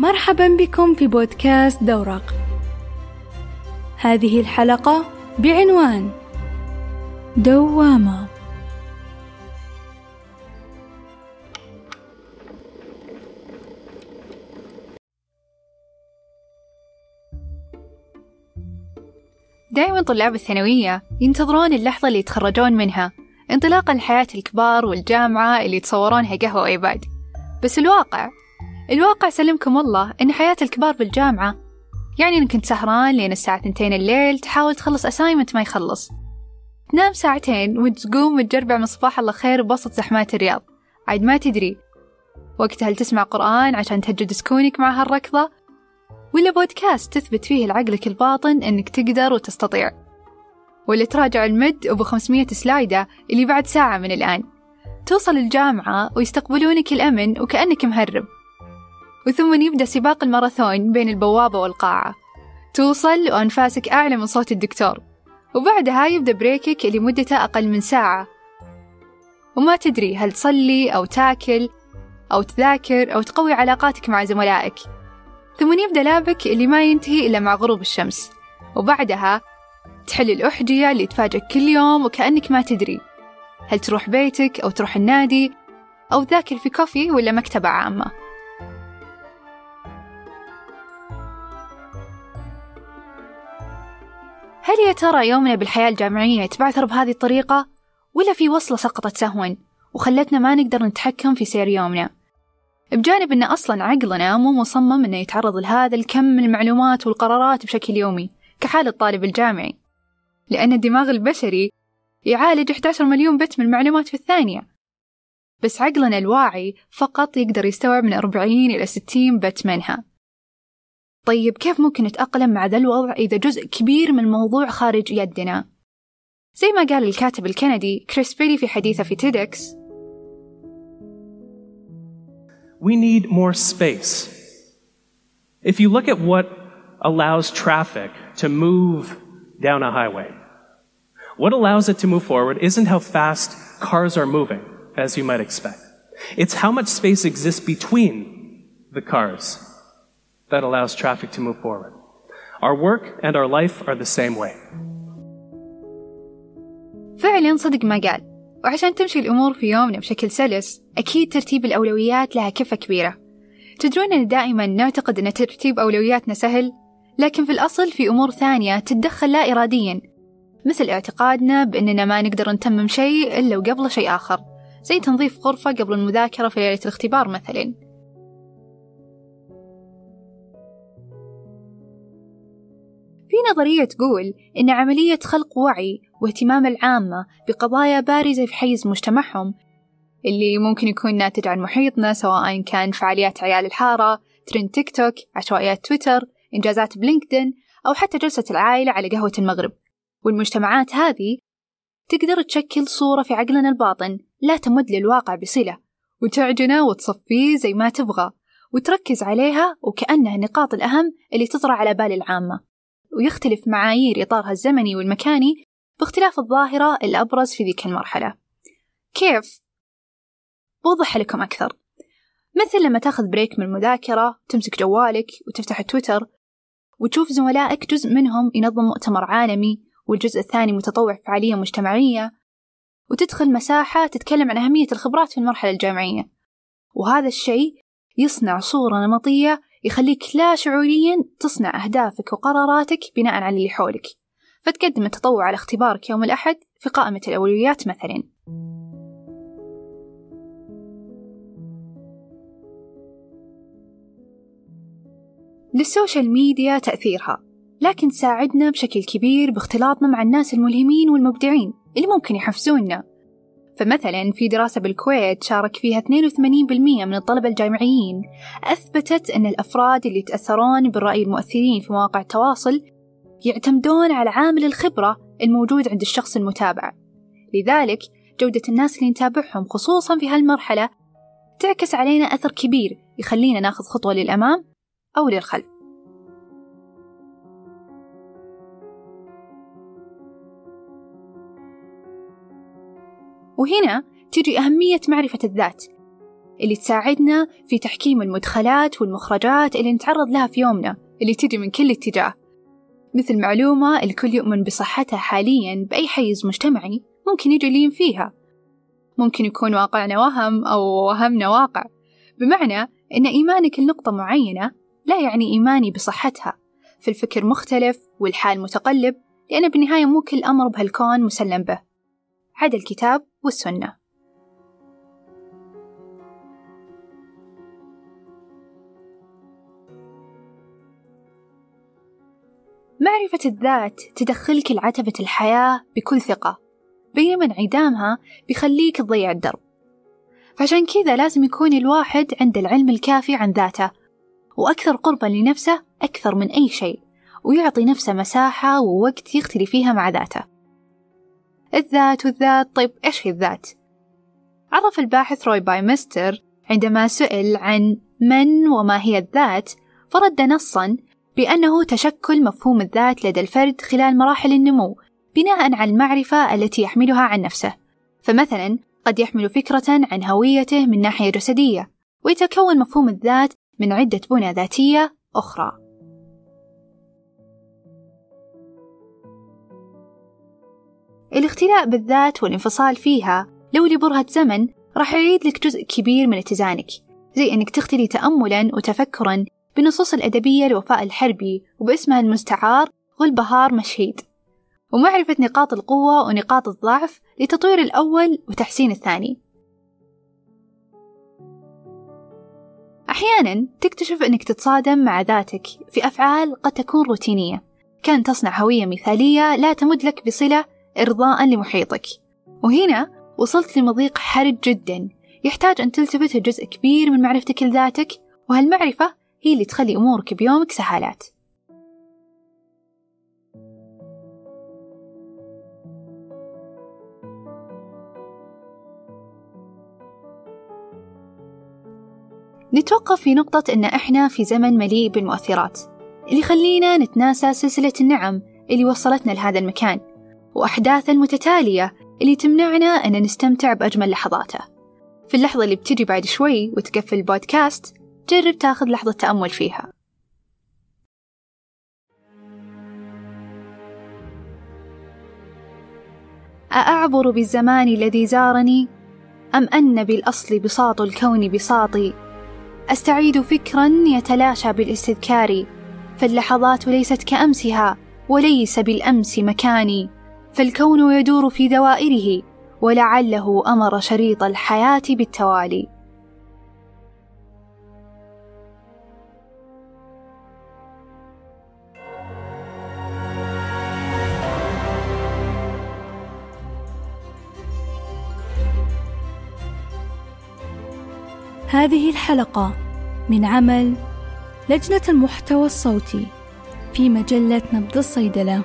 مرحبا بكم في بودكاست دورق. هذه الحلقة بعنوان دوامة. دائما طلاب الثانوية ينتظرون اللحظة اللي يتخرجون منها انطلاقا لحياة الكبار والجامعة اللي يتصورونها قهوة وإيباد. بس الواقع الواقع سلمكم الله إن حياة الكبار بالجامعة. يعني إنك كنت سهران لين الساعة ثنتين الليل تحاول تخلص assignment ما يخلص. تنام ساعتين وتقوم وتجربع من صباح الله خير بوسط زحمات الرياض. عاد ما تدري. وقتها هل تسمع قرآن عشان تهدي سكونك مع هالركضة؟ ولا بودكاست تثبت فيه لعقلك الباطن إنك تقدر وتستطيع. ولا تراجع ال mid أبو 500 سلايدة اللي بعد ساعة من الآن. توصل الجامعة ويستقبلونك الأمن وكأنك مهرب. وثم يبدأ سباق الماراثون بين البوابة والقاعة. توصل وأنفاسك أعلى من صوت الدكتور. وبعدها يبدأ بريكك اللي مدته أقل من ساعة. وما تدري هل تصلي أو تاكل أو تذاكر أو تقوي علاقاتك مع زملائك. ثم يبدأ لابك اللي ما ينتهي إلا مع غروب الشمس. وبعدها تحل الأحجية اللي تفاجئك كل يوم وكأنك ما تدري. هل تروح بيتك أو تروح النادي أو تذاكر في كوفي ولا مكتبة عامة. هل يا ترى يومنا بالحياة الجامعية يتبعثر بهذه الطريقة؟ ولا في وصلة سقطت سهوا وخلتنا ما نقدر نتحكم في سير يومنا؟ بجانب أن أصلا عقلنا مو مصمم أنه يتعرض لهذا الكم من المعلومات والقرارات بشكل يومي كحال الطالب الجامعي. لأن الدماغ البشري يعالج 11 مليون بت من المعلومات في الثانية. بس عقلنا الواعي فقط يقدر يستوعب من 40 إلى 60 بت منها. طيب كيف ممكن نتأقلم مع ذا الوضع إذا جزء كبير من الموضوع خارج يدنا؟ زي ما قال الكاتب الكندي كريس بيلي في حديثه في TEDx We need more space. If you look at what allows traffic to move down a highway, what allows it to move forward isn't how fast cars are moving, as you might expect. It's how much space exists between the cars that allows traffic to move forward. Our work and our life are the same way. فعلا صدق ما قال وعشان تمشي الأمور في يومنا بشكل سلس أكيد ترتيب الأولويات لها كفة كبيرة تدرون أن دائما نعتقد أن ترتيب أولوياتنا سهل لكن في الأصل في أمور ثانية تتدخل لا إراديا مثل اعتقادنا بأننا ما نقدر نتمم شيء إلا وقبل شيء آخر زي تنظيف غرفة قبل المذاكرة في ليلة الاختبار مثلا في نظرية تقول إن عملية خلق وعي واهتمام العامة بقضايا بارزة في حيز مجتمعهم اللي ممكن يكون ناتج عن محيطنا سواء كان فعاليات عيال الحارة، ترند تيك توك، عشوائيات تويتر، إنجازات بلينكدين، أو حتى جلسة العائلة على قهوة المغرب. والمجتمعات هذه تقدر تشكل صورة في عقلنا الباطن لا تمد للواقع بصلة وتعجنه وتصفيه زي ما تبغى وتركز عليها وكأنها النقاط الأهم اللي تطرح على بال العامة. ويختلف معايير إطارها الزمني والمكاني باختلاف الظاهرة الأبرز في ذيك المرحلة. كيف؟ بوضح لكم أكثر. مثل لما تاخذ بريك من المذاكرة تمسك جوالك وتفتح تويتر وتشوف زملائك جزء منهم ينظم مؤتمر عالمي والجزء الثاني متطوع في فعالية مجتمعية وتدخل مساحة تتكلم عن أهمية الخبرات في المرحلة الجامعية. وهذا الشيء يصنع صورة نمطية يخليك لا شعوريا تصنع أهدافك وقراراتك بناء على اللي حولك. فتقدم التطوع على اختبارك يوم الأحد في قائمة الأولويات مثلا. للسوشيال ميديا تأثيرها لكن تساعدنا بشكل كبير باختلاطنا مع الناس الملهمين والمبدعين اللي ممكن يحفزونا فمثلا في دراسة بالكويت شارك فيها 82% من الطلبة الجامعيين. أثبتت أن الأفراد اللي يتأثرون بالرأي المؤثرين في مواقع التواصل يعتمدون على عامل الخبرة الموجود عند الشخص المتابع. لذلك جودة الناس اللي نتابعهم خصوصا في هالمرحلة تعكس علينا أثر كبير يخلينا ناخذ خطوة للأمام أو للخلف. وهنا تجي أهمية معرفة الذات اللي تساعدنا في تحكيم المدخلات والمخرجات اللي نتعرض لها في يومنا اللي تجي من كل اتجاه. مثل معلومة الكل يؤمن بصحتها حاليا بأي حيز مجتمعي ممكن يجي لين فيها. ممكن يكون واقعنا وهم أو وهمنا واقع بمعنى أن إيمانك لنقطة معينة لا يعني إيماني بصحتها فالفكر مختلف والحال متقلب لأن بالنهاية مو كل أمر بهالكون مسلم به. عدا الكتاب والسنة. معرفة الذات تدخلك لعتبة الحياة بكل ثقة بينما انعدامها بيخليك تضيع الدرب. فعشان كذا لازم يكون الواحد عنده العلم الكافي عن ذاته وأكثر قربا لنفسه أكثر من أي شيء ويعطي نفسه مساحة ووقت يختلي فيها مع ذاته. الذات والذات طيب إيش هي الذات؟ عرف الباحث روي بايمستر عندما سئل عن من وما هي الذات فرد نصا بأنه تشكل مفهوم الذات لدى الفرد خلال مراحل النمو بناء على المعرفة التي يحملها عن نفسه فمثلا قد يحمل فكرة عن هويته من ناحية جسدية ويتكون مفهوم الذات من عدة بنى ذاتية أخرى الاختلاء بالذات والانفصال فيها لو لبرهة زمن راح يعيد لك جزء كبير من اتزانك زي أنك تختلي تأملا وتفكرا بنصوص الأدبية لوفاء الحربي وباسمها المستعار غلبهار مشهيد. ومعرفة نقاط القوة ونقاط الضعف لتطوير الأول وتحسين الثاني. أحيانا تكتشف أنك تتصادم مع ذاتك في أفعال قد تكون روتينية. كان تصنع هوية مثالية لا تمد لك بصلة إرضاء لمحيطك. وهنا وصلت لمضيق حرج جدا. يحتاج أن تلتفت جزء كبير من معرفتك لذاتك وهالمعرفة هي اللي تخلي أمورك بيومك سهالات. نتوقف في نقطة إن إحنا في زمن مليء بالمؤثرات اللي يخلينا نتناسى سلسلة النعم اللي وصلتنا لهذا المكان. وأحداث المتتالية اللي تمنعنا أن نستمتع بأجمل لحظاته. في اللحظة اللي بتجي بعد شوي وتقفل البودكاست جرب تاخذ لحظة تأمل فيها. أأعبر بالزمان الذي زارني؟ أم أن بالأصل بساط الكون بساطي؟ أستعيد فكرا يتلاشى بالاستذكار فاللحظات ليست كأمسها وليس بالأمس مكاني. فالكون يدور في دوائره ولعله أمر شريط الحياة بالتوالي. هذه الحلقة من عمل لجنة المحتوى الصوتي في مجلة نبض الصيدلة.